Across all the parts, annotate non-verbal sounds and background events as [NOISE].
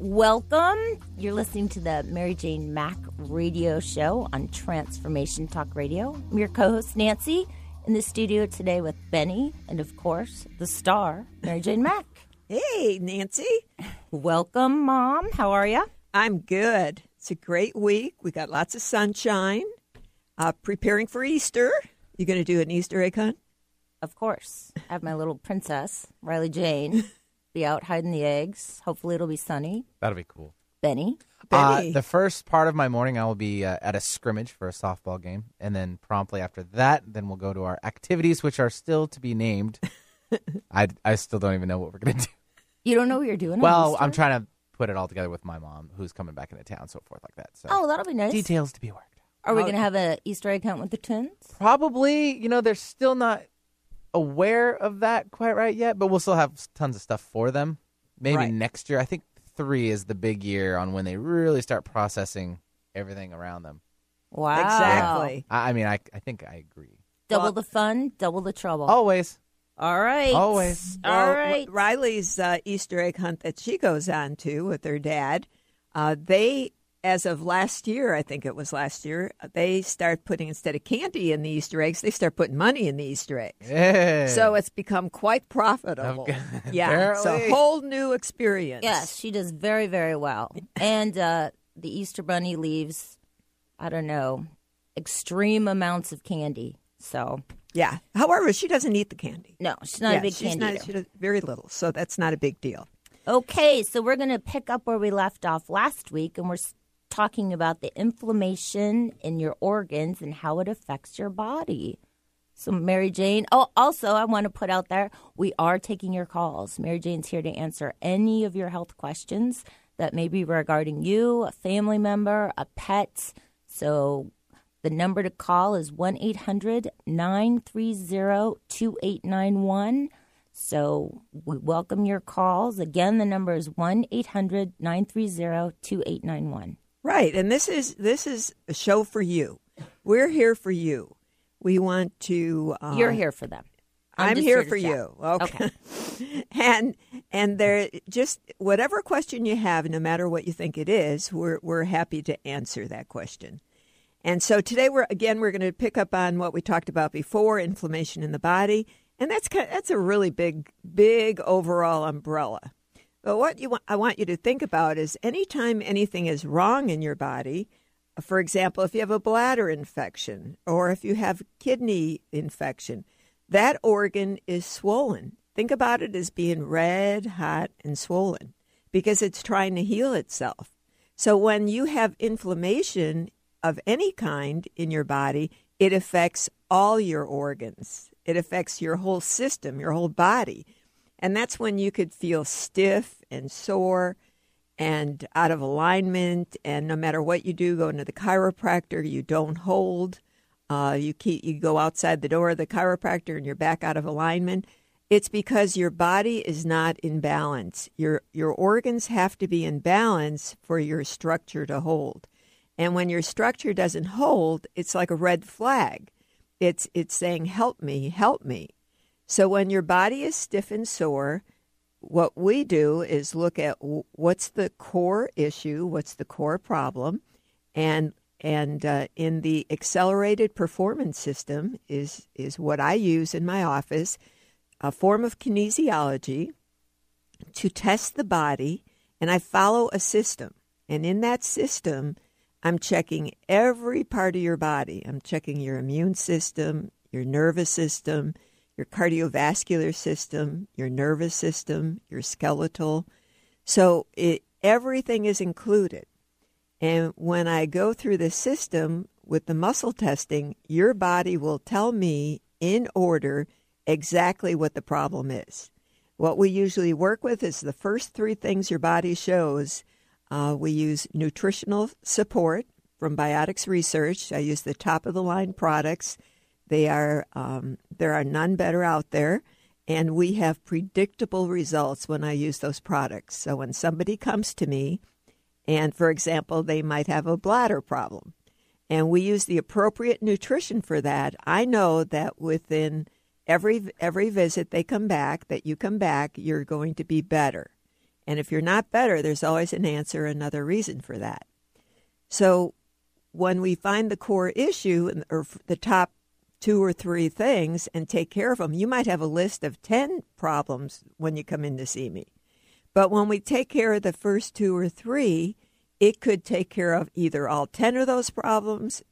Welcome. You're listening to the Mary Jane Mack radio show on Transformation Talk Radio. I'm your co host, Nancy, in the studio today with Benny and, of course, the star, Mary Jane Mack. [LAUGHS] Hey, Nancy. Welcome, Mom. How are you? I'm good. It's a great week. We got lots of sunshine. Uh, preparing for Easter. You going to do an Easter egg hunt? Of course. I have my little princess, Riley Jane, [LAUGHS] be out hiding the eggs. Hopefully, it'll be sunny. That'll be cool. Benny. Uh, Benny. the first part of my morning, I will be uh, at a scrimmage for a softball game, and then promptly after that, then we'll go to our activities, which are still to be named. [LAUGHS] I I still don't even know what we're gonna do. You don't know what you're doing? Well, I'm trying to put it all together with my mom, who's coming back into town, so forth like that. So Oh, that'll be nice. details to be worked. Are we Oh. going to have an Easter egg hunt with the twins? Probably, you know, they're still not aware of that quite right yet, but we'll still have tons of stuff for them. Maybe Right. next year. I think three is the big year on when they really start processing everything around them. Wow. Exactly. I, I mean, I I think I agree. Double Well- the fun, double the trouble. Always. All right. Always. All Well, right. Riley's uh, Easter egg hunt that she goes on to with her dad, uh, they, as of last year, I think it was last year, they start putting, instead of candy in the Easter eggs, they start putting money in the Easter eggs. Yeah. So it's become quite profitable. Okay. [LAUGHS] [LAUGHS] Yeah, it's a whole new experience. Yes, she does very, very well. And uh, the Easter Bunny leaves, I don't know, extreme amounts of candy. So, Yeah. However, she doesn't eat the candy. no, she's not yeah, a big she's candy not, eater. she does very little, so that's not a big deal. Okay, so we're going to pick up where we left off last week, and we're s- talking about the inflammation in your organs and how it affects your body. So, Mary Jane, oh, also, I want to put out there we are taking your calls. Mary Jane's here to answer any of your health questions that may be regarding you, a family member, a pet. So, the number to call is 1 800 930 2891. So we welcome your calls. Again, the number is 1 800 930 2891. Right, and this is this is a show for you. We're here for you. We want to. Uh, You're here for them. I'm I'm, just here for chat. you. Okay. [LAUGHS] and and there just whatever question you have, no matter what you think it is, we're we're happy to answer that question. And so today we're again we're going to pick up on what we talked about before, inflammation in the body, and that's kind that's a really big big overall umbrella. But what you I want you to think about is anytime anything is wrong in your body, uh, for example, if you have a bladder infection or if you have kidney infection, that organ is swollen. Think about it as being red, hot, and swollen because it's trying to heal itself. So when you have inflammation of any kind in your body, it affects all your organs. It affects your whole system, your whole body. And that's when you could feel stiff and sore and out of alignment. And no matter what you do, going to the chiropractor, you don't hold. Uh, you keep you go outside the door of the chiropractor and you're back out of alignment. It's because your body is not in balance. Your your organs have to be in balance for your structure to hold. And when your structure doesn't hold, it's like a red flag. It's it's saying help me, help me. So when your body is stiff and sore, what we do is look at what's the core issue, what's the core problem, and and uh, in the accelerated performance system is is what I use in my office, a form of kinesiology to test the body, and I follow a system, and in that system, I'm checking every part of your body. I'm checking your immune system, your nervous system, your cardiovascular system, your nervous system, your skeletal. So it, everything is included. And when I go through the system with the muscle testing, your body will tell me in order exactly what the problem is. What we usually work with is the first three things your body shows. Uh, we use nutritional support, from Biotics Research. I use the top of the line products. They are um, there are none better out there, and we have predictable results when I use those products. So when somebody comes to me, and for example, they might have a bladder problem, and we use the appropriate nutrition for that, I know that within every every visit they come back, that you come back, you're going to be better. And if you're not better, there's always an answer, another reason for that. So when we find the core issue or the top two or three things and take care of them, you might have a list of 10 problems when you come in to see me. But when we take care of the first two or three, it could take care of either all 10 of those problems,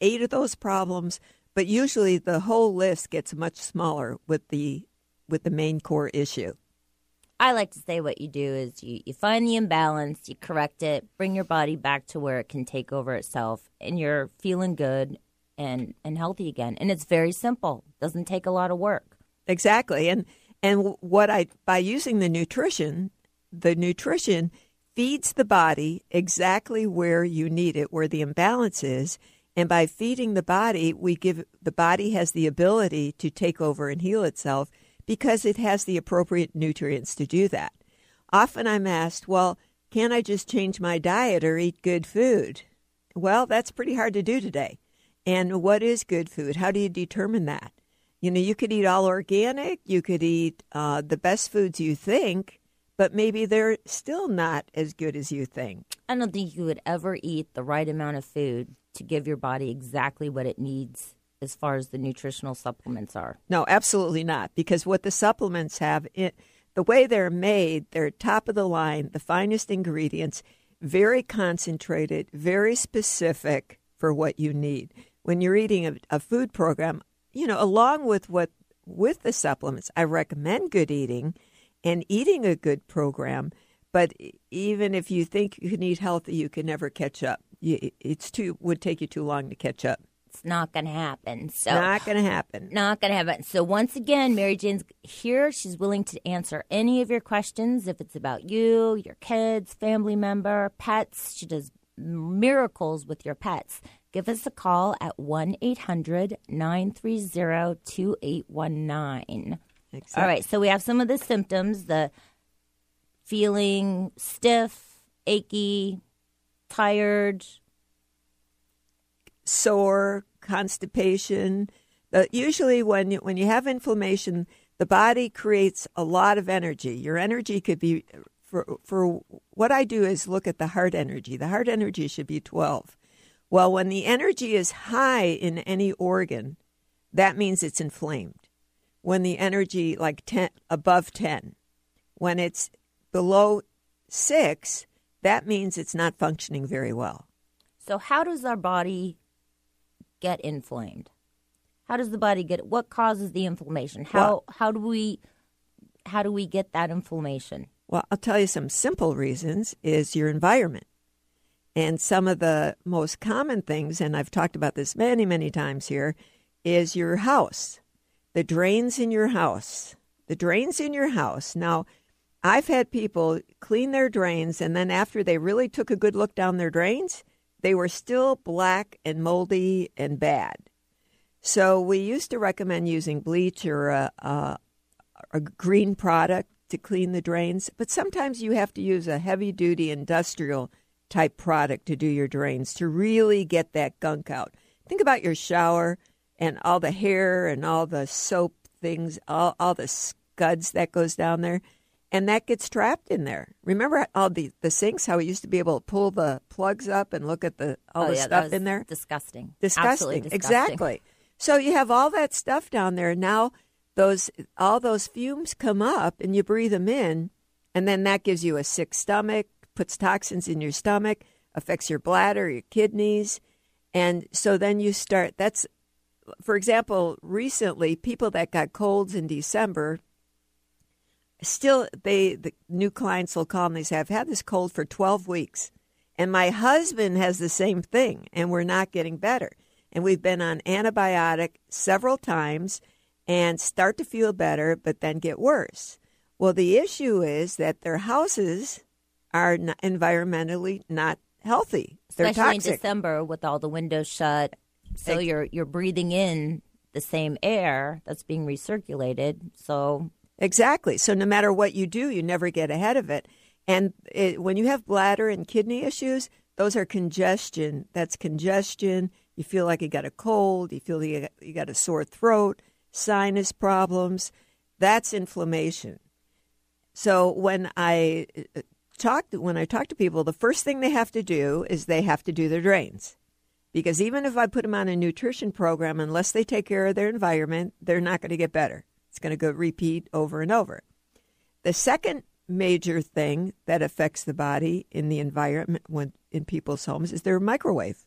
eight of those problems, but usually the whole list gets much smaller with the with the main core issue. I like to say what you do is you, you find the imbalance, you correct it, bring your body back to where it can take over itself, and you're feeling good and, and healthy again. And it's very simple. Doesn't take a lot of work. Exactly. And and what I by using the nutrition, the nutrition feeds the body exactly where you need it, where the imbalance is. And by feeding the body, we give the body has the ability to take over and heal itself because it has the appropriate nutrients to do that. Often I'm asked, well, can I just change my diet or eat good food? Well, that's pretty hard to do today. And what is good food? How do you determine that? You know, you could eat all organic, you could eat uh, the best foods you think, but maybe they're still not as good as you think. I don't think you would ever eat the right amount of food to give your body exactly what it needs as far as the nutritional supplements are. No, absolutely not. Because what the supplements have, it, the way they're made, they're top of the line, the finest ingredients, very concentrated, very specific for what you need. When you're eating a, a food program, you know, along with what with the supplements, I recommend good eating and eating a good program. But even if you think you can eat healthy, you can never catch up. It's too would take you too long to catch up. It's not going to happen. So not going to happen. Not going to happen. So once again, Mary Jane's here. She's willing to answer any of your questions. If it's about you, your kids, family member, pets, she does miracles with your pets. Give us a call at 1 800 930 2819. All right, so we have some of the symptoms the feeling stiff, achy, tired, sore, constipation. Uh, usually, when you, when you have inflammation, the body creates a lot of energy. Your energy could be for for what I do is look at the heart energy. The heart energy should be 12. Well, when the energy is high in any organ, that means it's inflamed. When the energy like 10 above 10, when it's below 6, that means it's not functioning very well. So how does our body get inflamed? How does the body get what causes the inflammation? How well, how do we how do we get that inflammation? Well, I'll tell you some simple reasons is your environment. And some of the most common things and I've talked about this many many times here is your house. The drains in your house. The drains in your house. Now, I've had people clean their drains and then after they really took a good look down their drains, they were still black and moldy and bad. So we used to recommend using bleach or a, a, a green product to clean the drains, but sometimes you have to use a heavy duty industrial type product to do your drains to really get that gunk out. Think about your shower and all the hair and all the soap things, all, all the scuds that goes down there and that gets trapped in there. Remember all the the sinks? How we used to be able to pull the plugs up and look at the all oh, the yeah, stuff in there. Disgusting. Disgusting. disgusting. Exactly. So you have all that stuff down there. Now those all those fumes come up, and you breathe them in, and then that gives you a sick stomach, puts toxins in your stomach, affects your bladder, your kidneys, and so then you start. That's, for example, recently people that got colds in December still they the new clients will call and they say i've had this cold for 12 weeks and my husband has the same thing and we're not getting better and we've been on antibiotic several times and start to feel better but then get worse well the issue is that their houses are not environmentally not healthy. They're Especially in. December with all the windows shut. So you're you're breathing in the same air that's being recirculated. So Exactly. So no matter what you do, you never get ahead of it. And it, when you have bladder and kidney issues, those are congestion. That's congestion. You feel like you got a cold. You feel you got, you got a sore throat, sinus problems. That's inflammation. So when I talk when I talk to people, the first thing they have to do is they have to do their drains. Because even if I put them on a nutrition program, unless they take care of their environment, they're not going to get better. It's going to go repeat over and over. The second major thing that affects the body in the environment when in people's homes is their microwave.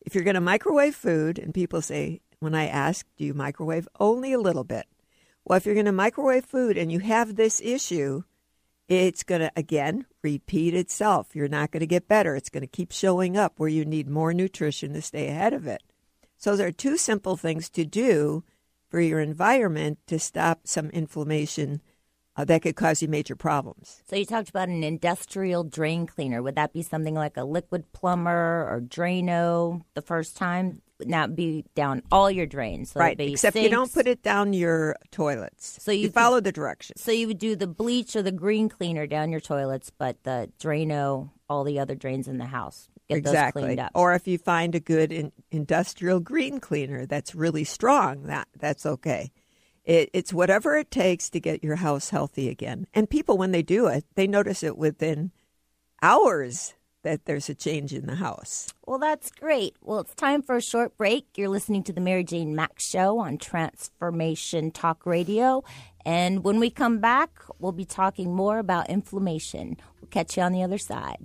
If you're going to microwave food, and people say, when I ask, do you microwave? Only a little bit. Well, if you're going to microwave food and you have this issue, it's going to, again, repeat itself. You're not going to get better. It's going to keep showing up where you need more nutrition to stay ahead of it. So, there are two simple things to do for your environment to stop some inflammation uh, that could cause you major problems. so you talked about an industrial drain cleaner. Would that be something like a Liquid-Plumr or Drano the first time? Now it'd be down all your drains. So right. Except you don't put it down your toilets. So you follow the directions. So you would do the bleach or the green cleaner down your toilets, but the Drano, all the other drains in the house. Get exactly. those cleaned up. Or if you find a good in, industrial green cleaner that's really strong, that that's okay. It, it's whatever it takes to get your house healthy again. And people, when they do it, they notice it within hours that there's a change in the house. Well, that's great. Well, it's time for a short break. You're listening to the Mary Jane Mack Show on Transformation Talk Radio. And when we come back, we'll be talking more about inflammation. We'll catch you on the other side.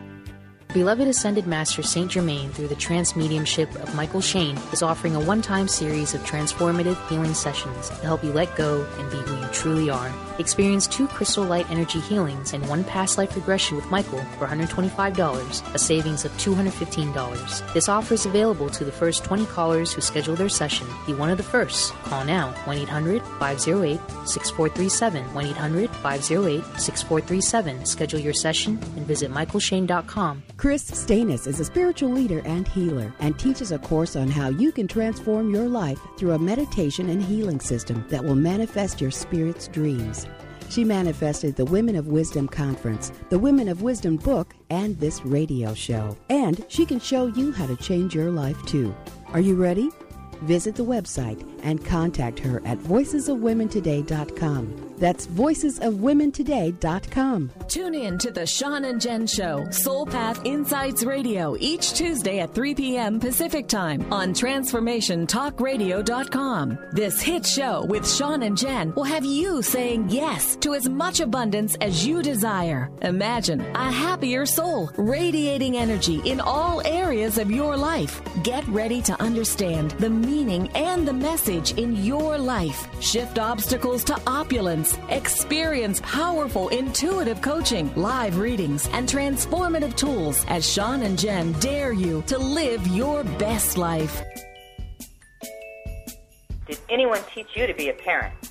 Beloved Ascended Master Saint Germain, through the trance mediumship of Michael Shane, is offering a one time series of transformative healing sessions to help you let go and be who you truly are. Experience two crystal light energy healings and one past life regression with Michael for $125, a savings of $215. This offer is available to the first 20 callers who schedule their session. Be one of the first. Call now 1 800 508 6437. 1 800 508 6437. Schedule your session and visit michaelshane.com. Kris Steinnes is a spiritual leader and healer and teaches a course on how you can transform your life through a meditation and healing system that will manifest your spirit's dreams. She manifested the Women of Wisdom Conference, the Women of Wisdom book, and this radio show. And she can show you how to change your life too. Are you ready? Visit the website and contact her at voicesofwomentoday.com. That's voicesofwomentoday.com. Tune in to the Sean and Jen Show, Soul Path Insights Radio, each Tuesday at 3 p.m. Pacific Time on TransformationTalkRadio.com. This hit show with Sean and Jen will have you saying yes to as much abundance as you desire. Imagine a happier soul, radiating energy in all areas of your life. Get ready to understand the meaning and the message in your life. Shift obstacles to opulence. Experience powerful intuitive coaching, live readings, and transformative tools as Sean and Jen dare you to live your best life. Did anyone teach you to be a parent?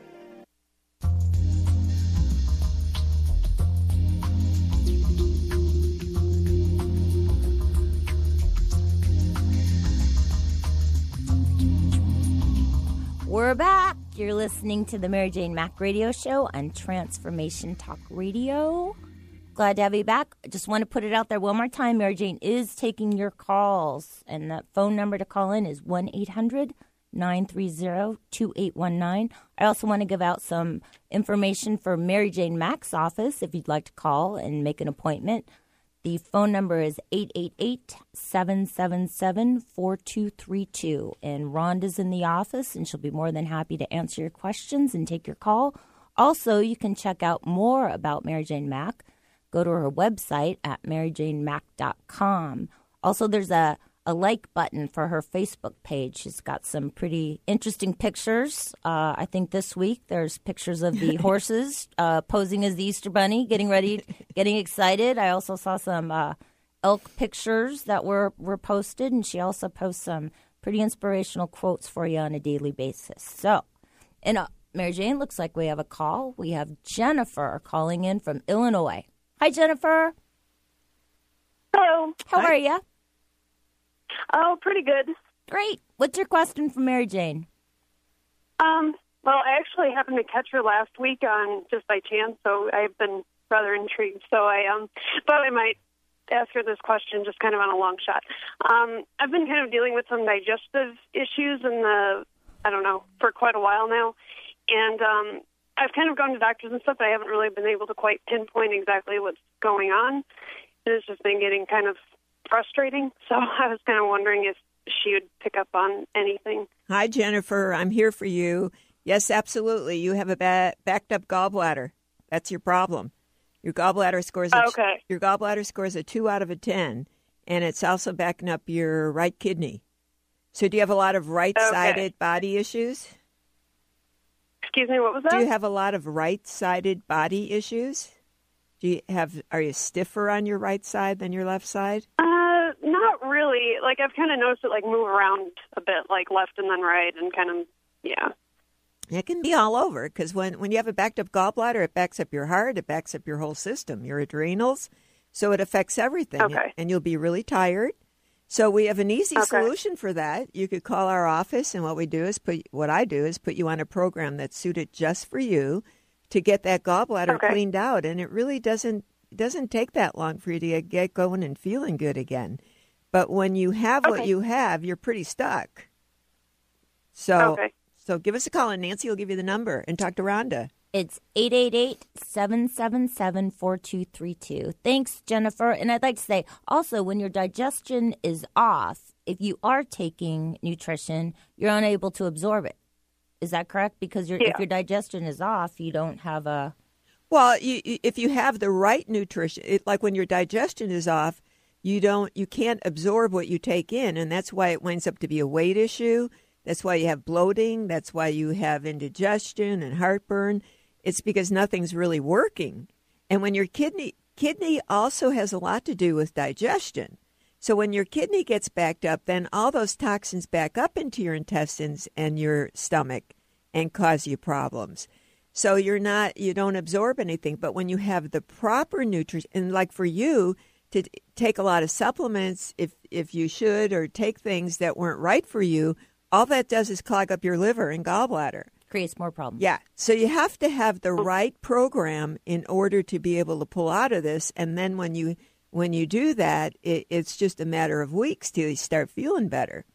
We're back. You're listening to the Mary Jane Mack Radio Show on Transformation Talk Radio. Glad to have you back. I just want to put it out there one more time. Mary Jane is taking your calls, and that phone number to call in is 1 800 930 2819. I also want to give out some information for Mary Jane Mack's office if you'd like to call and make an appointment. The phone number is 888 777 4232. And Rhonda's in the office, and she'll be more than happy to answer your questions and take your call. Also, you can check out more about Mary Jane Mack. Go to her website at maryjanemack.com. Also, there's a a like button for her Facebook page. She's got some pretty interesting pictures. Uh, I think this week there's pictures of the [LAUGHS] horses uh, posing as the Easter Bunny, getting ready, [LAUGHS] getting excited. I also saw some uh, elk pictures that were, were posted, and she also posts some pretty inspirational quotes for you on a daily basis. So, and uh, Mary Jane, looks like we have a call. We have Jennifer calling in from Illinois. Hi, Jennifer. Hello. How Hi. are you? Oh, pretty good. Great. What's your question for Mary Jane? Um, well, I actually happened to catch her last week on just by chance, so I've been rather intrigued. So I um thought I might ask her this question just kind of on a long shot. Um, I've been kind of dealing with some digestive issues in the I don't know, for quite a while now. And um I've kind of gone to doctors and stuff, but I haven't really been able to quite pinpoint exactly what's going on. It's just been getting kind of frustrating. [LAUGHS] So I was kind of wondering if she would pick up on anything. Hi, Jennifer. I'm here for you. Yes, absolutely. You have a ba- backed up gallbladder. That's your problem. Your gallbladder scores a Okay. your gallbladder scores a two out of a ten, and it's also backing up your right kidney. So, do you have a lot of right-sided body issues? Excuse me, what was that? Do you have a lot of right-sided body issues? Do you have? Are you stiffer on your right side than your left side? Uh, Like I've kind of noticed it like move around a bit, like left and then right, and kind of yeah. It can be all over because when, when you have a backed up gallbladder, it backs up your heart, it backs up your whole system, your adrenals. So it affects everything. Okay. And you'll be really tired. So we have an easy Okay. solution for that. You could call our office, and what we do is put what I do is put you on a program that's suited just for you to get that gallbladder Okay. cleaned out. And it really doesn't doesn't take that long for you to get going and feeling good again. But when you have what you have, you're pretty stuck. So Okay. so give us a call, and Nancy will give you the number and talk to Rhonda. It's 888-777-4232. Thanks, Jennifer. And I'd like to say also when your digestion is off, if you are taking nutrition, you're unable to absorb it. Is that correct? Because your if Yeah. your digestion is off, you don't have a Well, you, you- if you have the right nutrition, it, like when your digestion is off, you don't, you can't absorb what you take in, and that's why it winds up to be a weight issue. That's why you have bloating. That's why you have indigestion and heartburn. It's because nothing's really working. And when your kidney kidney also has a lot to do with digestion. So when your kidney gets backed up, then all those toxins back up into your intestines and your stomach and cause you problems. So you're not you don't absorb anything, but when you have the proper nutrients and like for you to take a lot of supplements if if you should or take things that weren't right for you, all that does is clog up your liver and gallbladder. creates more problems. Yeah. So you have to have the oh. right program in order to be able to pull out of this. And then when you when you do that, it, it's just a matter of weeks till you start feeling better.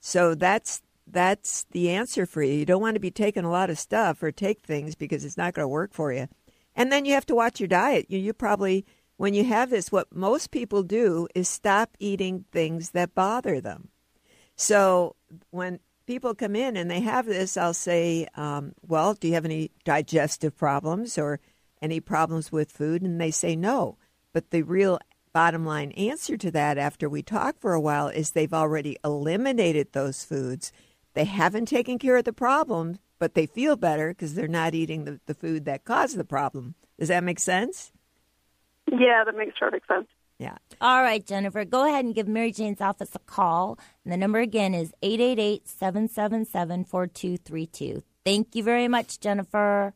So that's that's the answer for you. You don't want to be taking a lot of stuff or take things because it's not going to work for you. And then you have to watch your diet. You, you probably when you have this, what most people do is stop eating things that bother them. So when people come in and they have this, I'll say, um, Well, do you have any digestive problems or any problems with food? And they say no. But the real bottom line answer to that after we talk for a while is they've already eliminated those foods. They haven't taken care of the problem, but they feel better because they're not eating the, the food that caused the problem. Does that make sense? Yeah, that makes perfect sense. Yeah. All right, Jennifer, go ahead and give Mary Jane's office a call. And the number again is 888 777 4232. Thank you very much, Jennifer.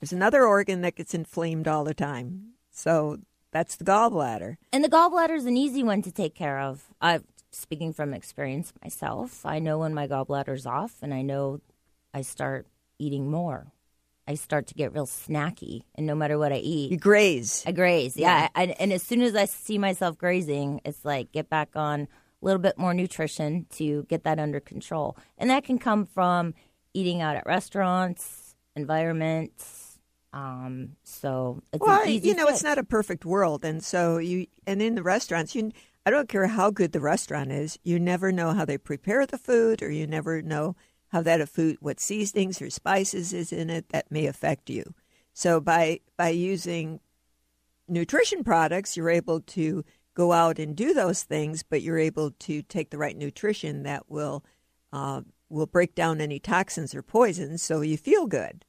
There's another organ that gets inflamed all the time. So that's the gallbladder. And the gallbladder is an easy one to take care of. i speaking from experience myself. I know when my gallbladder's off, and I know I start eating more. I start to get real snacky, and no matter what I eat, you graze. I graze, yeah. yeah. I, and as soon as I see myself grazing, it's like get back on a little bit more nutrition to get that under control, and that can come from eating out at restaurants, environments. Um, so it's well, you know, it's not a perfect world, and so you and in the restaurants, you I don't care how good the restaurant is, you never know how they prepare the food, or you never know how that a food, what seasonings or spices is in it that may affect you. So by by using nutrition products, you're able to go out and do those things, but you're able to take the right nutrition that will uh, will break down any toxins or poisons, so you feel good.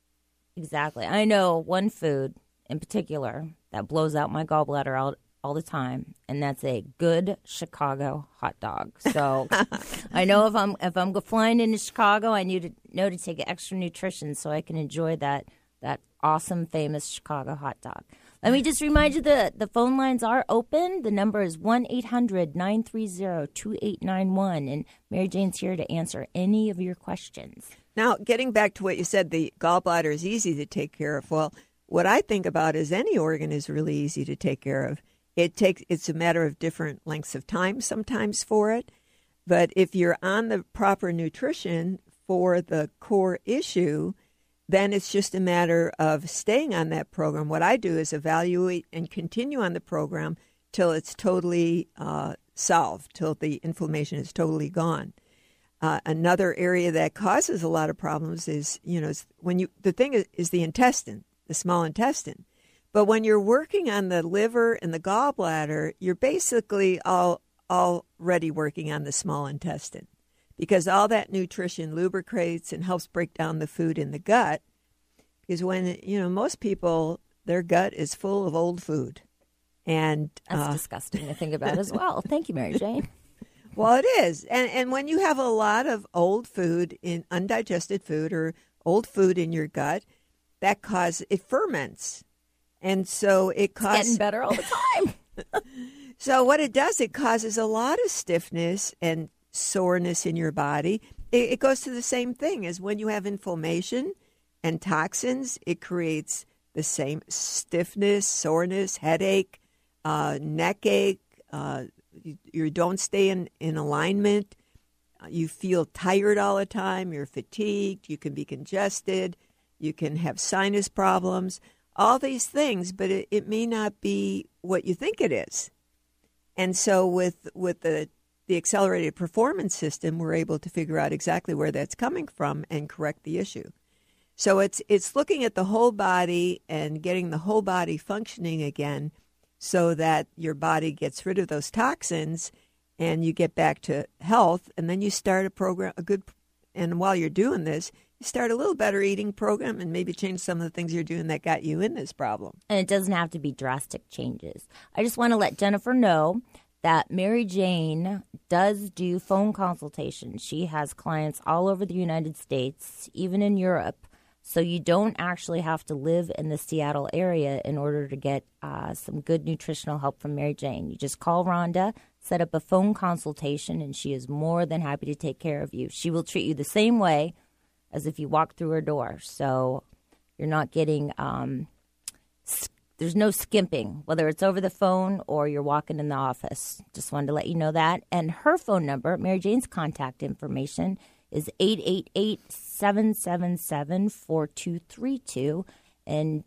Exactly. I know one food in particular that blows out my gallbladder all, all the time, and that's a good Chicago hot dog. So [LAUGHS] I know if I'm if I'm flying into Chicago, I need to know to take extra nutrition so I can enjoy that that awesome, famous Chicago hot dog. Let me just remind you that the phone lines are open. The number is 1 800 930 2891. And Mary Jane's here to answer any of your questions. Now, getting back to what you said, the gallbladder is easy to take care of. Well, what I think about is any organ is really easy to take care of. It takes it's a matter of different lengths of time sometimes for it. But if you're on the proper nutrition for the core issue, then it's just a matter of staying on that program. What I do is evaluate and continue on the program till it's totally uh, solved, till the inflammation is totally gone. Uh, another area that causes a lot of problems is, you know, when you the thing is, is the intestine, the small intestine. But when you're working on the liver and the gallbladder, you're basically all already working on the small intestine because all that nutrition lubricates and helps break down the food in the gut. Because when you know most people, their gut is full of old food, and that's uh, disgusting to think about as well. Thank you, Mary Jane. [LAUGHS] well, it is, and and when you have a lot of old food in undigested food or old food in your gut, that causes it ferments and so it causes getting better all the time. [LAUGHS] [LAUGHS] so what it does, it causes a lot of stiffness and soreness in your body. It, it goes to the same thing as when you have inflammation and toxins. It creates the same stiffness, soreness, headache, uh, neck ache. Uh, you, you, don't stay in, in alignment. Uh, you feel tired all the time. You're fatigued. You can be congested. You can have sinus problems all these things, but it, it may not be what you think it is. And so with with the the accelerated performance system, we're able to figure out exactly where that's coming from and correct the issue. So it's it's looking at the whole body and getting the whole body functioning again so that your body gets rid of those toxins and you get back to health and then you start a program a good and while you're doing this, start a little better eating program and maybe change some of the things you're doing that got you in this problem. And it doesn't have to be drastic changes. I just want to let Jennifer know that Mary Jane does do phone consultations. She has clients all over the United States, even in Europe. So you don't actually have to live in the Seattle area in order to get uh, some good nutritional help from Mary Jane. You just call Rhonda, set up a phone consultation, and she is more than happy to take care of you. She will treat you the same way as if you walk through her door. So you're not getting, um, there's no skimping, whether it's over the phone or you're walking in the office. Just wanted to let you know that. And her phone number, Mary Jane's contact information, is 888 777 4232. And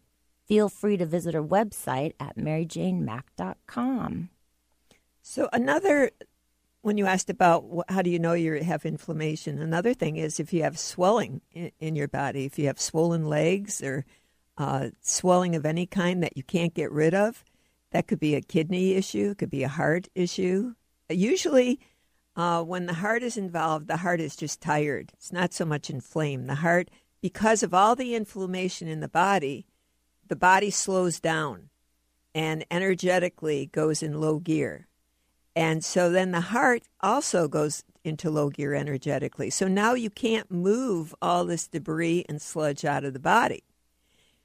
feel free to visit her website at maryjanemack.com. So, another when you asked about how do you know you have inflammation, another thing is if you have swelling in, in your body, if you have swollen legs or uh, swelling of any kind that you can't get rid of, that could be a kidney issue, it could be a heart issue. Usually, uh, when the heart is involved, the heart is just tired. It's not so much inflamed. The heart, because of all the inflammation in the body, the body slows down. and energetically goes in low gear. And so then the heart also goes into low gear energetically. So now you can't move all this debris and sludge out of the body.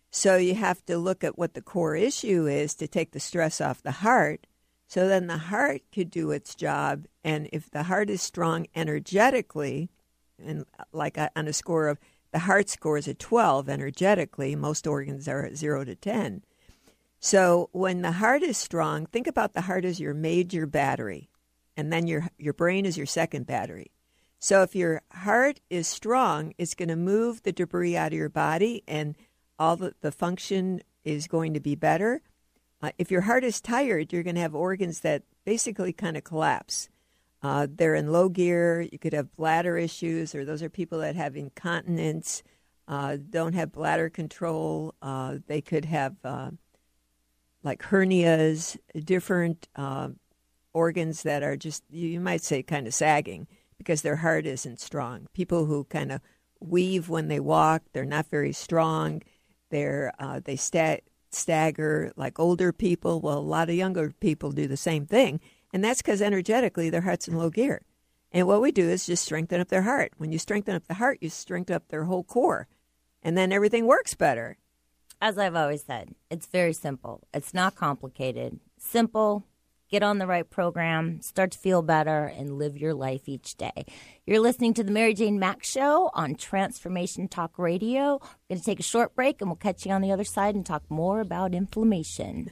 So you have to look at what the core issue is to take the stress off the heart. So then the heart could do its job. And if the heart is strong energetically, and like on a score of the heart score is a 12 energetically, most organs are at 0 to 10. So when the heart is strong, think about the heart as your major battery, and then your your brain is your second battery. So if your heart is strong, it's going to move the debris out of your body, and all the, the function is going to be better. Uh, if your heart is tired, you're going to have organs that basically kind of collapse. Uh, they're in low gear. You could have bladder issues, or those are people that have incontinence, uh, don't have bladder control. Uh, they could have uh, like hernias, different uh, organs that are just, you might say, kind of sagging because their heart isn't strong. People who kind of weave when they walk, they're not very strong. They're, uh, they sta- stagger like older people. Well, a lot of younger people do the same thing. And that's because energetically their heart's in low gear. And what we do is just strengthen up their heart. When you strengthen up the heart, you strengthen up their whole core. And then everything works better as I've always said, it's very simple. It's not complicated. Simple. Get on the right program, start to feel better, and live your life each day. You're listening to the Mary Jane Mack Show on Transformation Talk Radio. We're going to take a short break, and we'll catch you on the other side and talk more about inflammation.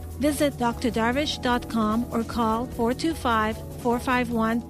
Visit drdarvish.com or call 425 451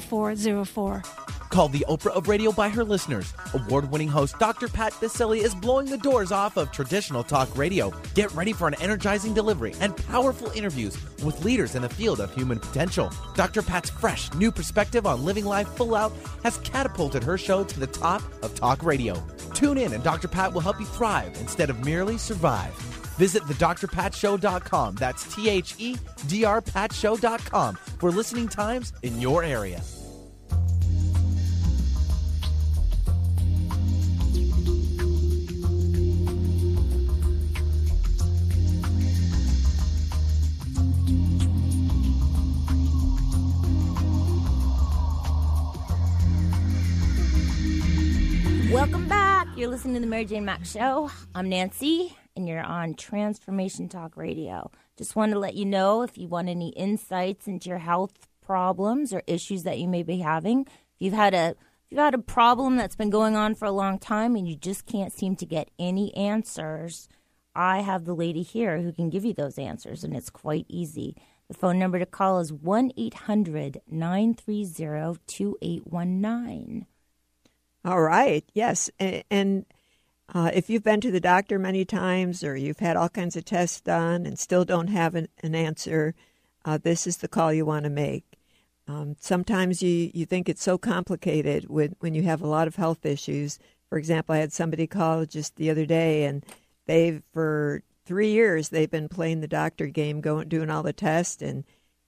0404. Called the Oprah of radio by her listeners. Award winning host Dr. Pat Baccili is blowing the doors off of traditional talk radio. Get ready for an energizing delivery and powerful interviews with leaders in the field of human potential. Dr. Pat's fresh, new perspective on living life full out has catapulted her show to the top of talk radio. Tune in, and Dr. Pat will help you thrive instead of merely survive. Visit thedrpatshow.com. That's T H E D R patshow.com for listening times in your area. Welcome back. You're listening to the Mary Jane Mack Show. I'm Nancy and you're on Transformation Talk Radio. Just want to let you know if you want any insights into your health problems or issues that you may be having. If you've had a if you've had a problem that's been going on for a long time and you just can't seem to get any answers, I have the lady here who can give you those answers, and it's quite easy. The phone number to call is 1 800 930 2819. All right. Yes. A- And uh, if you've been to the doctor many times or you've had all kinds of tests done and still don't have an, an answer, uh, this is the call you want to make. Um, sometimes you, you think it's so complicated when, when you have a lot of health issues. For example, I had somebody call just the other day, and they've, for three years they've been playing the doctor game, going doing all the tests and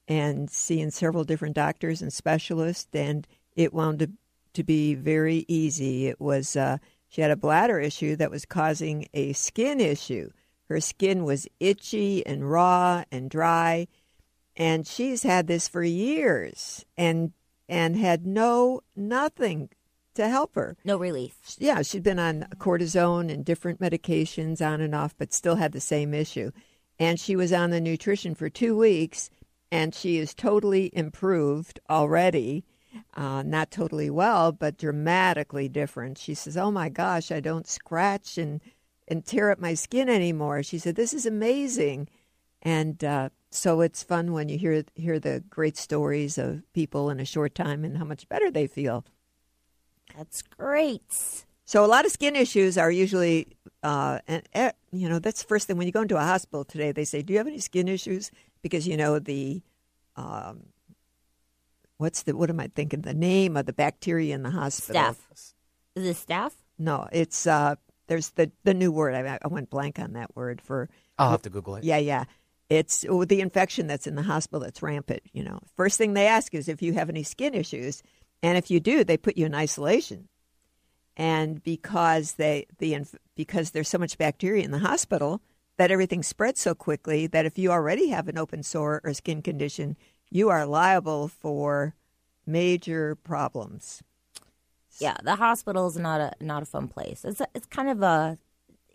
and seeing several different doctors and specialists, and it wound up to be very easy. It was uh, she had a bladder issue that was causing a skin issue. Her skin was itchy and raw and dry, and she's had this for years and and had no nothing to help her. No relief. Yeah, she'd been on cortisone and different medications on and off, but still had the same issue. And she was on the nutrition for two weeks, and she is totally improved already. Uh, not totally well, but dramatically different. She says, "Oh my gosh, I don't scratch and and tear up my skin anymore." She said, "This is amazing," and uh, so it's fun when you hear hear the great stories of people in a short time and how much better they feel. That's great. So a lot of skin issues are usually, uh, and eh, you know, that's the first thing when you go into a hospital today. They say, "Do you have any skin issues?" Because you know the, um, what's the what am I thinking? The name of the bacteria in the hospital. Staph. Is it staph? No, it's uh, there's the the new word. I, I went blank on that word for. I'll have to Google it. Yeah, yeah. It's oh, the infection that's in the hospital that's rampant. You know, first thing they ask is if you have any skin issues, and if you do, they put you in isolation. And because they the inf- because there's so much bacteria in the hospital that everything spreads so quickly that if you already have an open sore or skin condition, you are liable for major problems. Yeah, the hospital is not a not a fun place. It's a, it's kind of a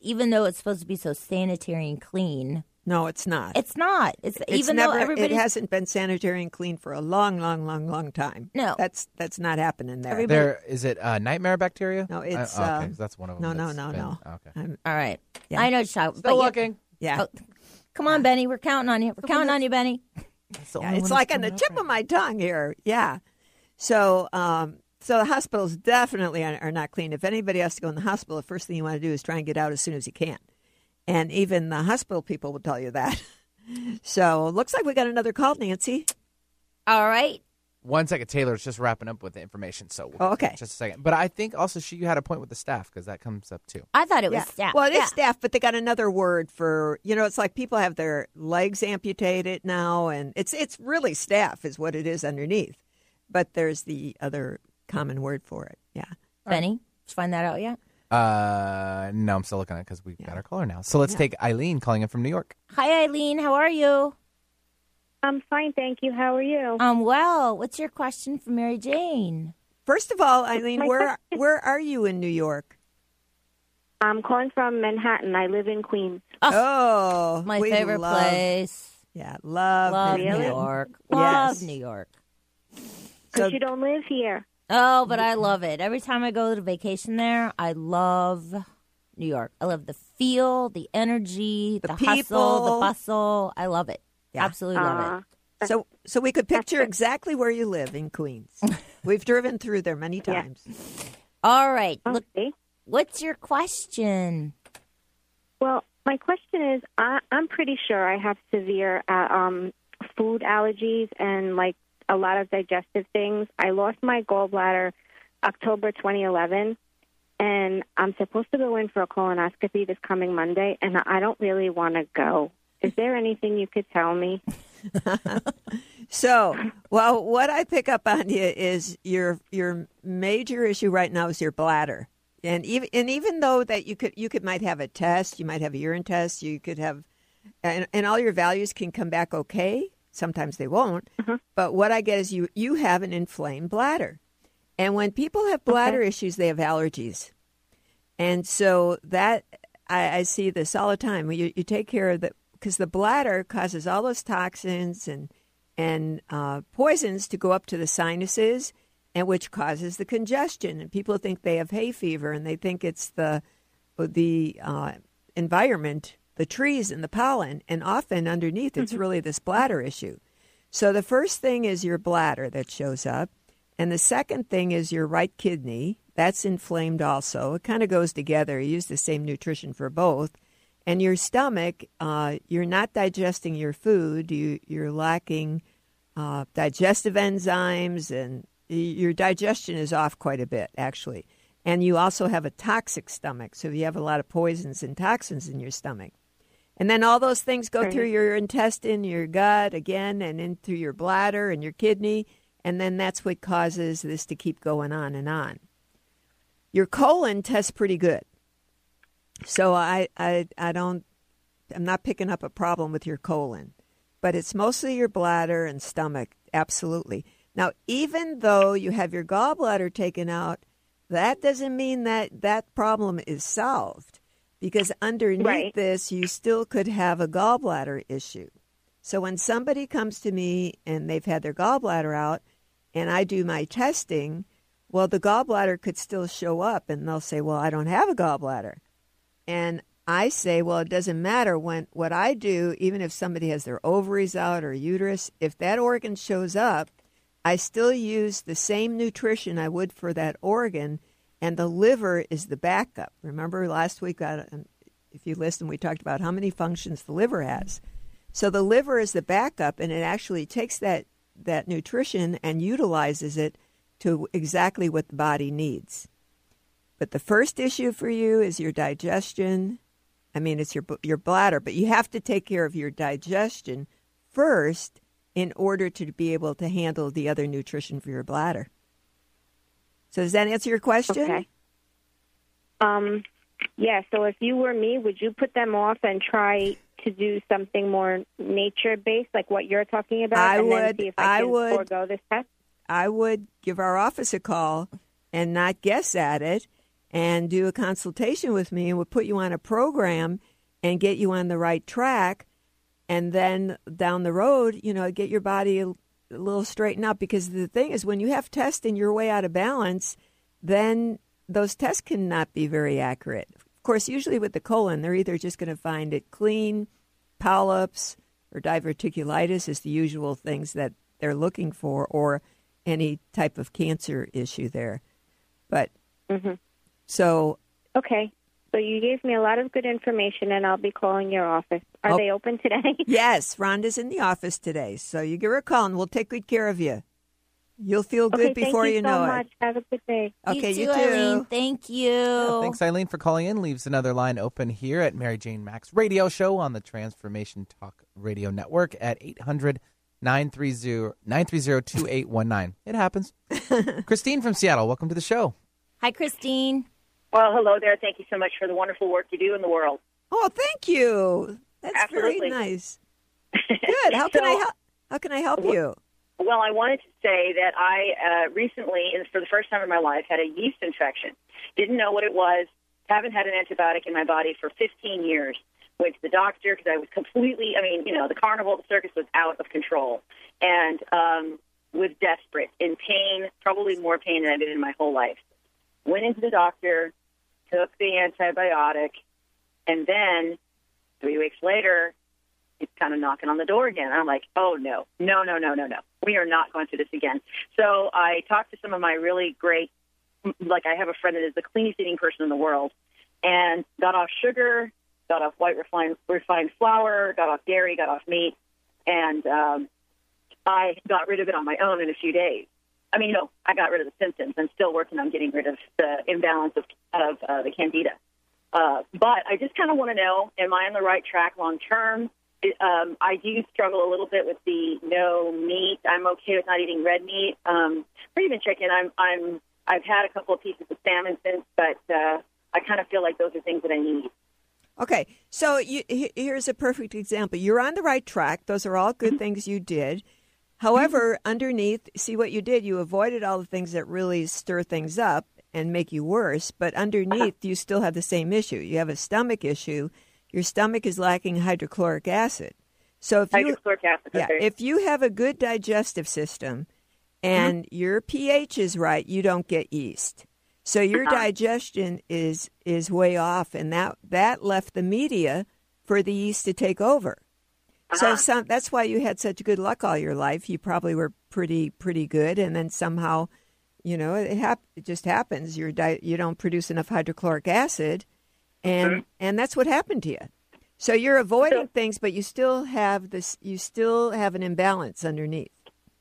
even though it's supposed to be so sanitary and clean. No, it's not. It's not. It's, It's even never, though everybody it hasn't been sanitary and clean for a long, long, long, long time. No, that's that's not happening there. There is it uh, nightmare bacteria? No, it's Uh, uh, okay, that's one of them. no, that's no, been- no. Okay. I'm- All right. Yeah. I know, Chuck. Still looking. Yeah. Oh, come on, Benny. We're counting on you. We're counting on you, Benny. Yeah, it's like on the tip of my tongue here. Yeah. So, um, so the hospitals definitely are, are not clean. If anybody has to go in the hospital, the first thing you want to do is try and get out as soon as you can. And even the hospital people will tell you that. [LAUGHS] so, looks like we got another call, Nancy. All right. One second, Taylor's just wrapping up with the information, so we'll Oh, okay. just a second. But I think also she you had a point with the staph because that comes up too. I thought it was Yeah. staph. Well, it is Yeah. staph, but they got another word for you know. It's like people have their legs amputated now, and it's it's really staph is what it is underneath. But there's the other common word for it. Yeah. Benny, did you find that out yet? Uh, no, I'm still looking at it because we've got our caller now. So let's Yeah. take Eileen calling in from New York. Hi, Eileen. How are you? I'm fine, thank you. How are you? I'm well. What's your question for Mary Jane? First of all, Eileen, where question- where are you in New York? I'm calling from Manhattan. I live in Queens. Oh, oh my favorite love- place. Yeah, love, Love New York. Love Yes. New York. Because you don't live here. Oh, but I love it. Every time I go to vacation there, I love New York. I love the feel, the energy, the, hustle, people. the bustle. I love it. Absolutely love it. So, so we could picture exactly where you live in Queens. [LAUGHS] We've driven through there many times. All right. Look, what's your question? Well, my question is I, I'm pretty sure I have severe uh, um, food allergies and like a lot of digestive things. I lost my gallbladder October 2011, and I'm supposed to go in for a colonoscopy this coming Monday, and I don't really want to go. Is there anything you could tell me? [LAUGHS] So, well, what I pick up on you is your your major issue right now is your bladder, and even and even though that you could you could might have a test, you might have a urine test, you could have, and, and all your values can come back okay. Sometimes they won't, mm-hmm. but what I get is you you have an inflamed bladder, and when people have bladder issues, they have allergies, And so that I, I see this all the time. You, you take care of the because the bladder causes all those toxins and and uh, poisons to go up to the sinuses, and which causes the congestion. And people think they have hay fever, and they think it's the the uh, environment, the trees and the pollen, and often underneath it's really this bladder issue. So the first thing is your bladder that shows up, and the second thing is your right kidney. That's inflamed also. It kind of goes together. You use the same nutrition for both. And your stomach, uh, you're not digesting your food. You, you're lacking uh, digestive enzymes, and your digestion is off quite a bit, actually. And you also have a toxic stomach, so you have a lot of poisons and toxins in your stomach. And then all those things go through your intestine, your gut again, and into your bladder and your kidney. And then that's what causes this to keep going on and on. Your colon tests pretty good. So I, I, I don't, I'm not picking up a problem with your colon, but it's mostly your bladder and stomach. Absolutely. Now, even though you have your gallbladder taken out, that doesn't mean that that problem is solved because underneath Right. this, you still could have a gallbladder issue. So when somebody comes to me and they've had their gallbladder out and I do my testing, well, the gallbladder could still show up and they'll say, Well, I don't have a gallbladder. And I say, Well, it doesn't matter when what I do, even if somebody has their ovaries out or uterus, if that organ shows up, I still use the same nutrition I would for that organ, and the liver is the backup. Remember last week, if you listen, we talked about how many functions the liver has. So the liver is the backup, and it actually takes that that nutrition and utilizes it to exactly what the body needs. But the first issue for you is your digestion. I mean, it's your your bladder, but you have to take care of your digestion first in order to be able to handle the other nutrition for your bladder. So does that answer your question? Okay. Um, yeah. So if you were me, would you put them off and try to do something more nature based, like what you're talking about, I would- then see if I, I would- forego this test? I would give our office a call and not guess at it and do a consultation with me and would put you on a program and get you on the right track and then down the road, you know, get your body a, a little straightened up. because the thing is when you have tests and you're way out of balance, then those tests cannot be very accurate. Of course, usually with the colon, they're either just going to find it clean, polyps, or diverticulitis is the usual things that they're looking for, or any type of cancer issue there. But Mm-hmm. So Okay. So you gave me a lot of good information, and I'll be calling your office. Are Oh. they open today? [LAUGHS] yes, Rhonda's in the office today, so you give her a call and we'll take good care of you. You'll feel good okay, before thank you, so know much. it. Have a good day. Okay, you too, too. Eileen. Thank you. Thanks, Eileen, for calling in. Leaves another line open here at Mary Jane Mack's Radio Show on the Transformation Talk Radio Network at 800 930 2819. It happens. [LAUGHS] Christine from Seattle, welcome to the show. Hi, Christine. Well, hello there. Thank you so much for the wonderful work you do in the world. Oh, thank you. That's Absolutely. very nice. [LAUGHS] Good. How can I help? How can I help you? Well, I wanted to say that I uh, recently, for the first time in my life, had a yeast infection. Didn't know what it was. Haven't had an antibiotic in my body for 15 years. Went to the doctor because I was completely, I mean, you know, the carnival, the circus was out of control. And um, was desperate, in pain, probably more pain than I've been in my whole life. Went into the doctor, took the antibiotic, and then three weeks later, it's kind of knocking on the door again. I'm like, oh no, no, no, no, no, no. We are not going through this again. So I talked to some of my really great, like I have a friend that is the cleanest eating person in the world, and got off sugar, got off white refined refined flour, got off dairy, got off meat, and um, I got rid of it on my own in a few days. I mean, no, I got rid of the symptoms. I'm still working on getting rid of the imbalance of of uh, the candida. Uh, but I just kind of want to know: Am I on the right track long term? Um, I do struggle a little bit with the no meat. I'm okay with not eating red meat, um, or even chicken. I'm I'm I've had a couple of pieces of salmon since, but uh, I kind of feel like those are things that I need. Okay, so you, here's a perfect example. You're on the right track. Those are all good things you did. However, underneath, see what you did. You avoided all the things that really stir things up, and make you worse, but underneath you still have the same issue. You have a stomach issue. Your stomach is lacking hydrochloric acid. So if you Hydrochloric acid. yeah, okay. if you have a good digestive system and your pH is right, you don't get yeast. So your Uh-huh. digestion is is way off, and that that left the media for the yeast to take over. So Uh-huh. some, that's why you had such good luck all your life. You probably were pretty pretty good, and then somehow, you know, it hap- it just happens. Your di- you don't produce enough hydrochloric acid, and Mm-hmm. and that's what happened to you. So you're avoiding things, but you still have this. You still have an imbalance underneath.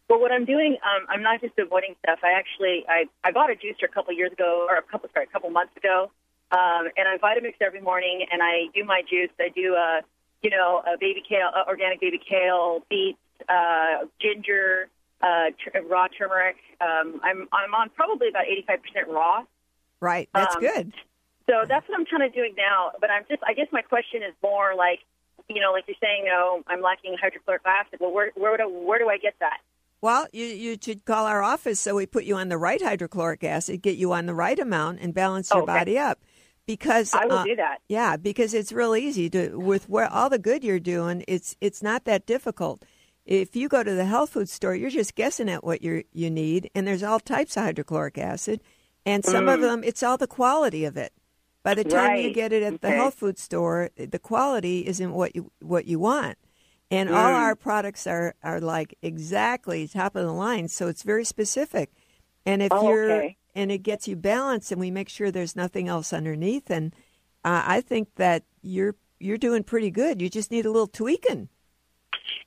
Well, what I'm doing, um, I'm not just avoiding stuff. I actually, I, I bought a juicer a couple years ago, or a couple, sorry, a couple months ago, um, and I Vitamix every morning, and I do my juice. I do, uh, you know, a baby kale, uh, organic baby kale, beets, uh, ginger, uh, tr- raw turmeric. Um, I'm, I'm on probably about 85% raw. Right. That's Um, good. So that's what I'm kind of doing now. But I'm just, I guess my question is more like, you know, like you're saying, know, I'm lacking hydrochloric acid. Well, where, where do, where do I get that? Well, you, you should call our office so we put you on the right hydrochloric acid, get you on the right amount, and balance your Okay. body up. Because I will uh, do that. Yeah, because it's real easy to with where all the good you're doing. It's it's not that difficult. If you go to the health food store, you're just guessing at what you you need, and there's all types of hydrochloric acid, and some of Mm. them it's all the quality of it. By the time you get it at the Okay. health food store, the quality isn't what you what you want. And all Mm. our products are, are like exactly top of the line, so it's very specific. And if Oh, you're okay. And it gets you balanced, and we make sure there's nothing else underneath, and uh, I think that you're you're doing pretty good. You just need a little tweaking.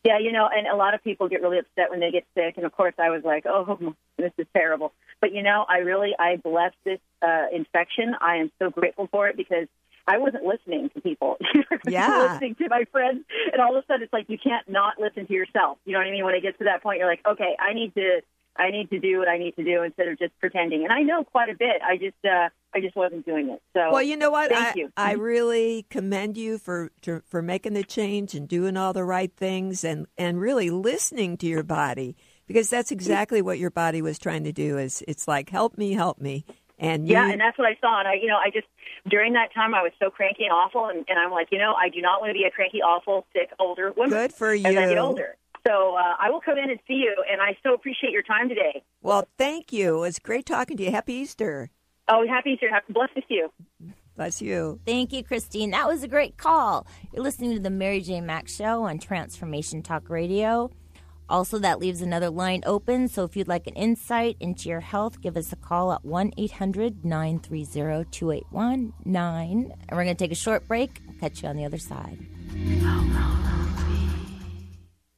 Yeah, you know, and a lot of people get really upset when they get sick, and of course, I was like, [LAUGHS] "Oh, this is terrible." But you know, I really I blessed this uh, infection. I am so grateful for it because I wasn't listening to people. [LAUGHS] Yeah. listening to my friends, and all of a sudden, it's like you can't not listen to yourself. You know what I mean? When it gets to that point, you're like, "Okay, I need to." I need to do what I need to do instead of just pretending. And I know quite a bit. I just, uh, I just wasn't doing it. So, Well, you know what? Thank I, you. I really commend you for to, for making the change and doing all the right things and and really listening to your body because that's exactly what your body was trying to do. Is it's like help me, help me, and you, Yeah, and that's what I saw. And I, you know, I just during that time I was so cranky and awful, and, and I'm like, you know, I do not want to be a cranky, awful, sick, older woman. Good for you. As I get older, so uh, I will come in and see you, and I so appreciate your time today. well, thank you. It's great talking to you. Happy Easter. Oh, happy Easter! Happy blessed to you. Bless you. Thank you, Christine. That was a great call. You're listening to the Mary J. Mack's Show on Transformation Talk Radio. Also, that leaves another line open. So if you'd like an insight into your health, give us a call at 1 800 930 2819. And we're going to take a short break. Catch you on the other side.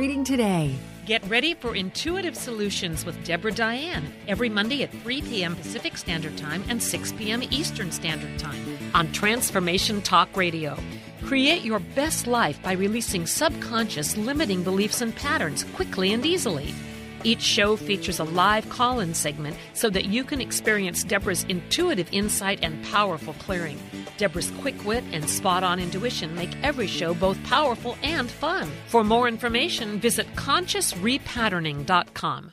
reading today. Get ready for Intuitive Solutions with Deborah Diane every Monday at 3 p.m. Pacific Standard Time and 6 p.m. Eastern Standard Time on Transformation Talk Radio. Create your best life by releasing subconscious limiting beliefs and patterns quickly and easily. Each show features a live call in segment so that you can experience Deborah's intuitive insight and powerful clearing. Deborah's quick wit and spot on intuition make every show both powerful and fun. For more information, visit consciousrepatterning.com.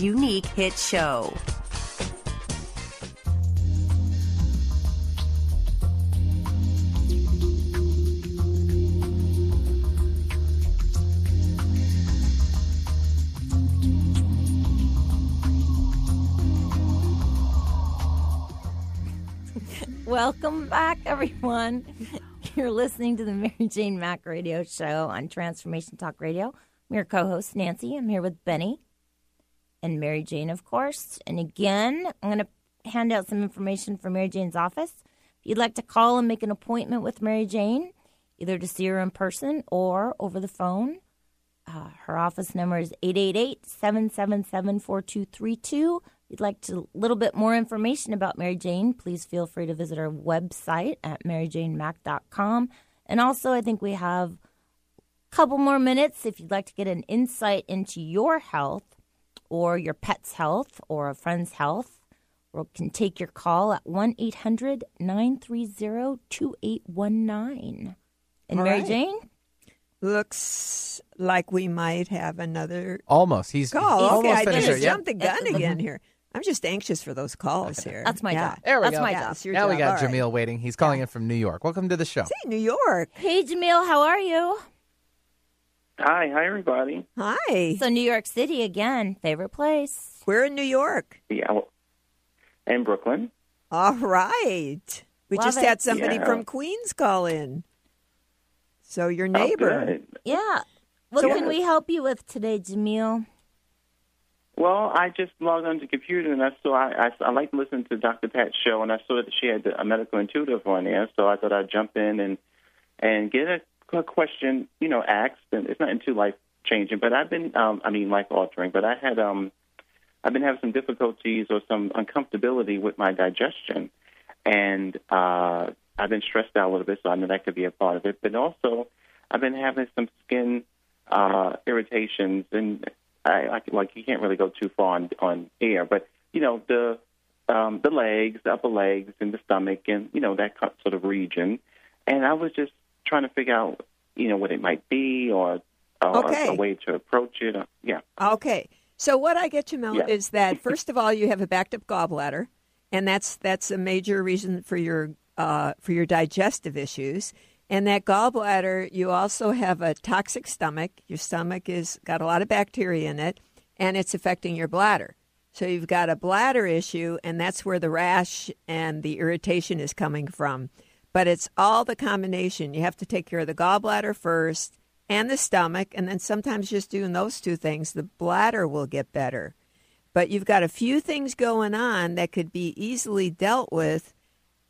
unique hit show. [LAUGHS] Welcome back, everyone. [LAUGHS] You're listening to the Mary Jane Mack Radio Show on Transformation Talk Radio. I'm your co host, Nancy. I'm here with Benny and Mary Jane, of course. And again, I'm going to hand out some information from Mary Jane's office. If you'd like to call and make an appointment with Mary Jane, either to see her in person or over the phone, uh, her office number is 888 777 4232. If you'd like to, a little bit more information about Mary Jane, please feel free to visit our website at maryjanemack.com. And also, I think we have a couple more minutes if you'd like to get an insight into your health or your pet's health or a friend's health. We can take your call at 1 800 930 2819. And All Mary right. Jane? Looks like we might have another Almost. He's, call. he's okay, almost I finished. just it. Yep. jumped the gun again here. I'm just anxious for those calls [LAUGHS] here. That's my Yeah. job. There we That's go. my Yeah, job. it's your Now we job. got All right. Jamil waiting. He's calling in from New York. Welcome to the show. Hey, New York. Hey, Jamil, how are you? Hi, hi everybody. Hi. So, New York City again, favorite place. We're in New York. Yeah, well, in Brooklyn. All right. We Love just it. had somebody Yeah. from Queens call in. So your Oh, neighbor. good. Yeah. What So- can we help you with today, Jamil? Well, I just logged on to the computer and I saw I, I, I like to listen to Dr. Pat's show and I saw that she had a medical intuitive on there, so I thought I'd jump in and and get a, a question, you know, asked. And it's not too life changing, but I've been, um, I mean, life altering. But I had, um, I've been having some difficulties or some uncomfortability with my digestion, and uh, I've been stressed out a little bit, so I know that could be a part of it. But also, I've been having some skin uh, irritations, and I like like you can't really go too far on on air, but you know the um, the legs, the upper legs, and the stomach, and you know that sort of region. And I was just trying to figure out, you know, what it might be, or, or Okay. a, way to approach it. Or, yeah. Okay. So what I get, Jamil, Yeah. is that [LAUGHS] first of all, you have a backed up gallbladder, and that's that's a major reason for your uh, for your digestive issues. And that gallbladder, you also have a toxic stomach. Your stomach is got a lot of bacteria in it, and it's affecting your bladder. So you've got a bladder issue, and that's where the rash and the irritation is coming from. But it's all the combination. You have to take care of the gallbladder first and the stomach, and then sometimes just doing those two things, the bladder will get better. But you've got a few things going on that could be easily dealt with,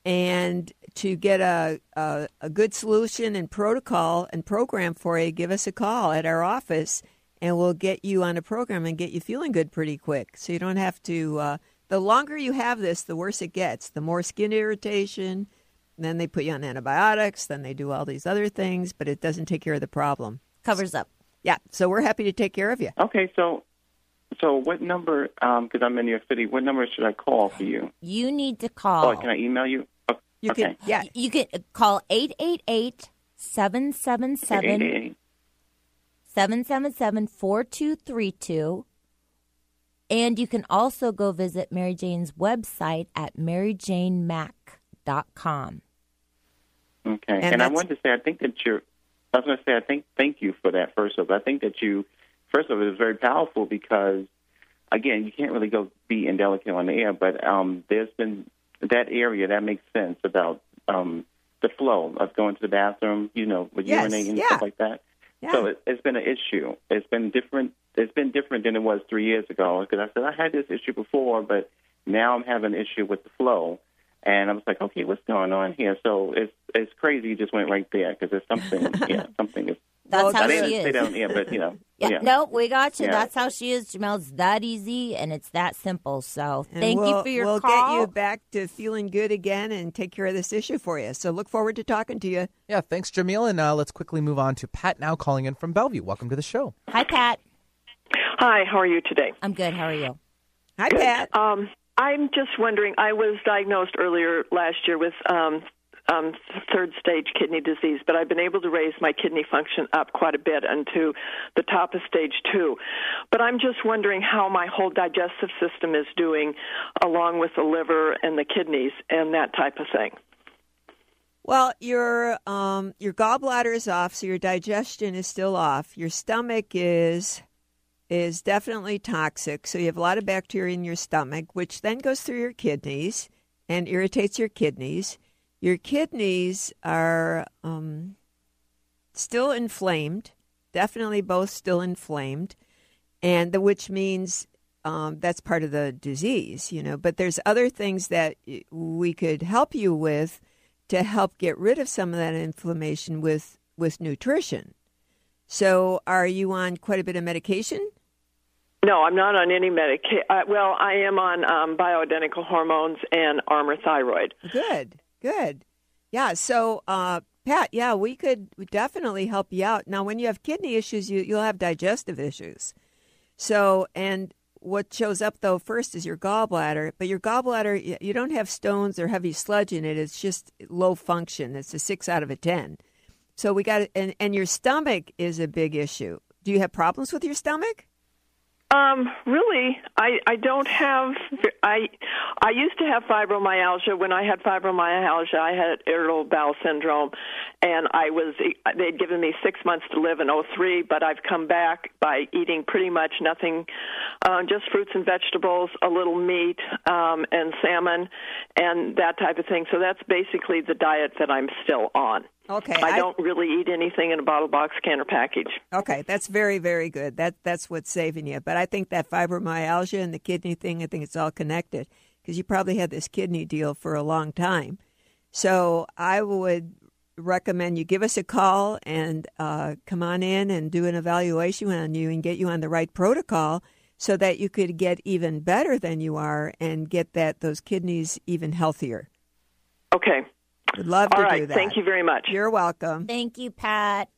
and to get a, a, a good solution and protocol and program for you, give us a call at our office, and we'll get you on a program and get you feeling good pretty quick. So you don't have to. Uh, the longer you have this, the worse it gets. The more skin irritation. Then they put you on antibiotics. Then they do all these other things, but it doesn't take care of the problem. Covers up. Yeah. So we're happy to take care of you. Okay, so So what number? Um, because I'm in your city. What number should I call for you? You need to oh, call. Oh, can I email you? Oh, You okay. can yeah. You can call 888 777 888. 777 4232. And you can also go visit Mary Jane's website at maryjanemack.com. Okay. And And, I wanted to say, I think that you're. I was going to say, I think. Thank you for that. First of all, I think that you. First of all, it was very powerful because, again, you can't really go be indelicate on the air, but um, there's been that area that makes sense about um, the flow of going to the bathroom. You know, with Yes, urinating and yeah. stuff like that. Yeah. So it, it's been an issue. It's been different. It's been different than it was three years ago because I said I had this issue before, but now I'm having an issue with the flow. And I was like, okay, what's going on here? So it's it's crazy. You just went right there because there's something. [LAUGHS] yeah, something is. That's how I didn't she say is. that on but you know. [LAUGHS] Yeah, yeah. no, we got you. Yeah. That's how she is, Jamil. It's that easy and it's that simple. So And thank you we'll- for your we'll call. get you back to feeling good again and take care of this issue for you. So look forward to talking to you. Yeah, thanks, Jamil. And uh, let's quickly move on to Pat now calling in from Bellevue. Welcome to the show. Hi, Pat. Hi, how are you today? I'm good. How are you? Hi, Good. Pat. Um, I'm just wondering. I was diagnosed earlier last year with um, um, third stage kidney disease, but I've been able to raise my kidney function up quite a bit into the top of stage two. But I'm just wondering how my whole digestive system is doing, along with the liver and the kidneys and that type of thing. Well, your um, your gallbladder is off, so your digestion is still off. Your stomach is is definitely toxic, so you have a lot of bacteria in your stomach, which then goes through your kidneys and irritates your kidneys. Your kidneys are um, still inflamed, definitely both still inflamed, and the, which means um, that's part of the disease, you know. But there's other things that we could help you with to help get rid of some of that inflammation with with nutrition. So, are you on quite a bit of medication? No, I'm not on any medication. Uh, well, I am on um, bioidentical hormones and Armor Thyroid. Good, good. Yeah. So, uh, Pat, yeah, we could definitely help you out. Now, when you have kidney issues, you you'll have digestive issues. So, and what shows up though first is your gallbladder, but your gallbladder you don't have stones or heavy sludge in it. It's just low function. It's a six out of a ten. So we got and and your stomach is a big issue. Do you have problems with your stomach? Um, really, I I don't have. I I used to have fibromyalgia. When I had fibromyalgia, I had irritable bowel syndrome, and I was. They'd given me six months to live in '03, but I've come back by eating pretty much nothing, uh, just fruits and vegetables, a little meat, um, and salmon, and that type of thing. So that's basically the diet that I'm still on. Okay, I I- don't really eat anything in a bottle box, can, or package. Okay, that's very, very good. That that's what's saving you. But I think that fibromyalgia and the kidney thing, I think it's all connected because you probably had this kidney deal for a long time. So I would recommend you give us a call and uh, come on in and do an evaluation on you and get you on the right protocol so that you could get even better than you are and get that those kidneys even healthier. Okay. Would love All to right, do that. thank you very much. You're welcome. Thank you, Pat.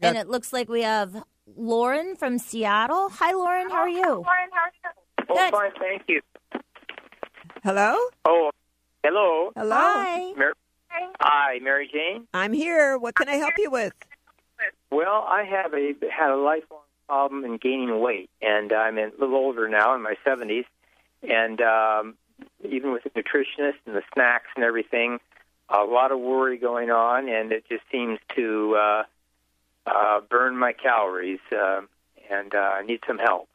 And it looks like we have Lauren from Seattle. Hi, Lauren. How are you? Lauren, how are you? Oh, fine, thank you. Hello? Oh, hello. Hello. Hi. Mar- Hi, Mary Jane. I'm here. What can I help you with? Well, I have a had a lifelong problem in gaining weight, and I'm a little older now, in my 70s, and um, even with the nutritionist and the snacks and everything, a lot of worry going on, and it just seems to uh, uh, burn my calories, uh, and uh, I need some help.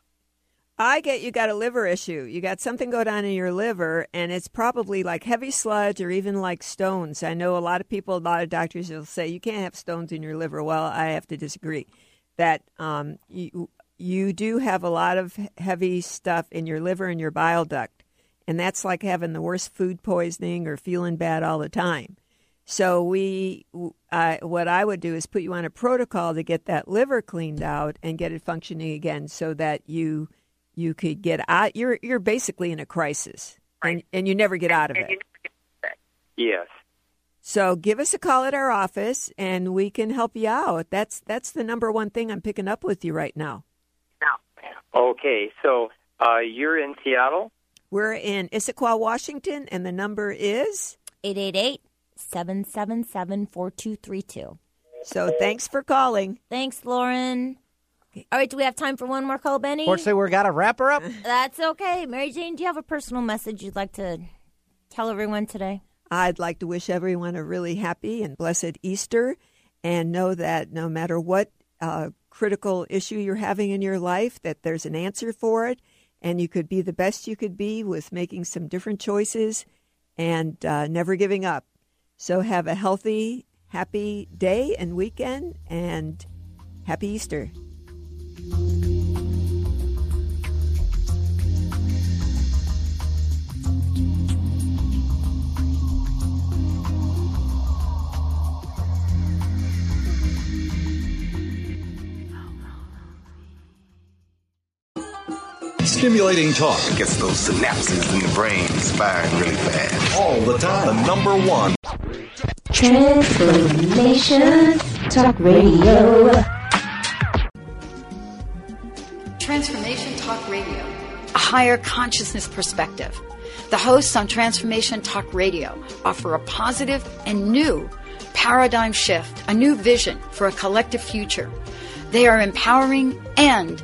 I get you got a liver issue. You got something going on in your liver, and it's probably like heavy sludge or even like stones. I know a lot of people, a lot of doctors will say you can't have stones in your liver. Well, I have to disagree. That um, you you do have a lot of heavy stuff in your liver and your bile duct, and that's like having the worst food poisoning or feeling bad all the time. So we, I, what I would do is put you on a protocol to get that liver cleaned out and get it functioning again, so that you you could get out. You're you're basically in a crisis, and and you never get out of it. Yes. So give us a call at our office, and we can help you out. That's that's the number one thing I'm picking up with you right now. Okay, so Uh, you're in Seattle. We're in Issaquah, Washington, and the number is 888 777 4232. So thanks for calling. Thanks, Lauren. All right, do we have time for one more call, Benny? Fortunately, we're got to wrap her up. [LAUGHS] That's okay. Mary Jane, do you have a personal message you'd like to tell everyone today? I'd like to wish everyone a really happy and blessed Easter and know that no matter what uh, critical issue you're having in your life, that there's an answer for it and you could be the best you could be with making some different choices and uh, never giving up. So have a healthy, happy day and weekend and happy Easter. Stimulating talk gets those synapses in the brain firing really fast. all the time. The number one. Transformation Talk Radio. Transformation Talk Radio, a higher consciousness perspective. The hosts on Transformation Talk Radio offer a positive and new paradigm shift, a new vision for a collective future. They are empowering and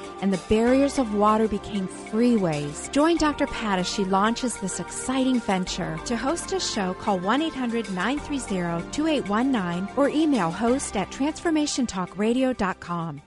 and the barriers of water became freeways. Join Dr. Pat as she launches this exciting venture. To host a show, call 1 800 930 2819 or email host at transformationtalkradio.com.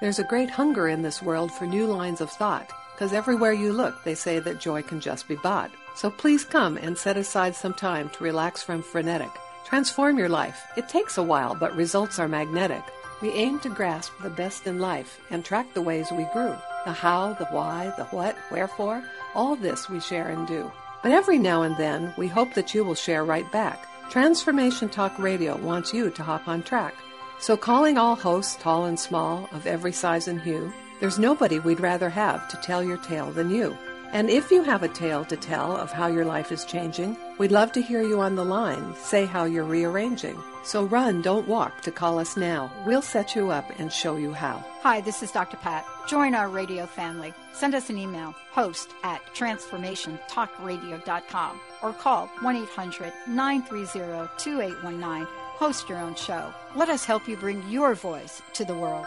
There's a great hunger in this world for new lines of thought, because everywhere you look, they say that joy can just be bought. So please come and set aside some time to relax from frenetic. Transform your life. It takes a while, but results are magnetic. We aim to grasp the best in life and track the ways we grew. The how, the why, the what, wherefore, all this we share and do. But every now and then, we hope that you will share right back. Transformation Talk Radio wants you to hop on track. So, calling all hosts, tall and small, of every size and hue, there's nobody we'd rather have to tell your tale than you. And if you have a tale to tell of how your life is changing, we'd love to hear you on the line say how you're rearranging. So run, don't walk to call us now. We'll set you up and show you how. Hi, this is Dr. Pat. Join our radio family. Send us an email, host at transformationtalkradio.com, or call 1 800 930 2819. Host your own show. Let us help you bring your voice to the world.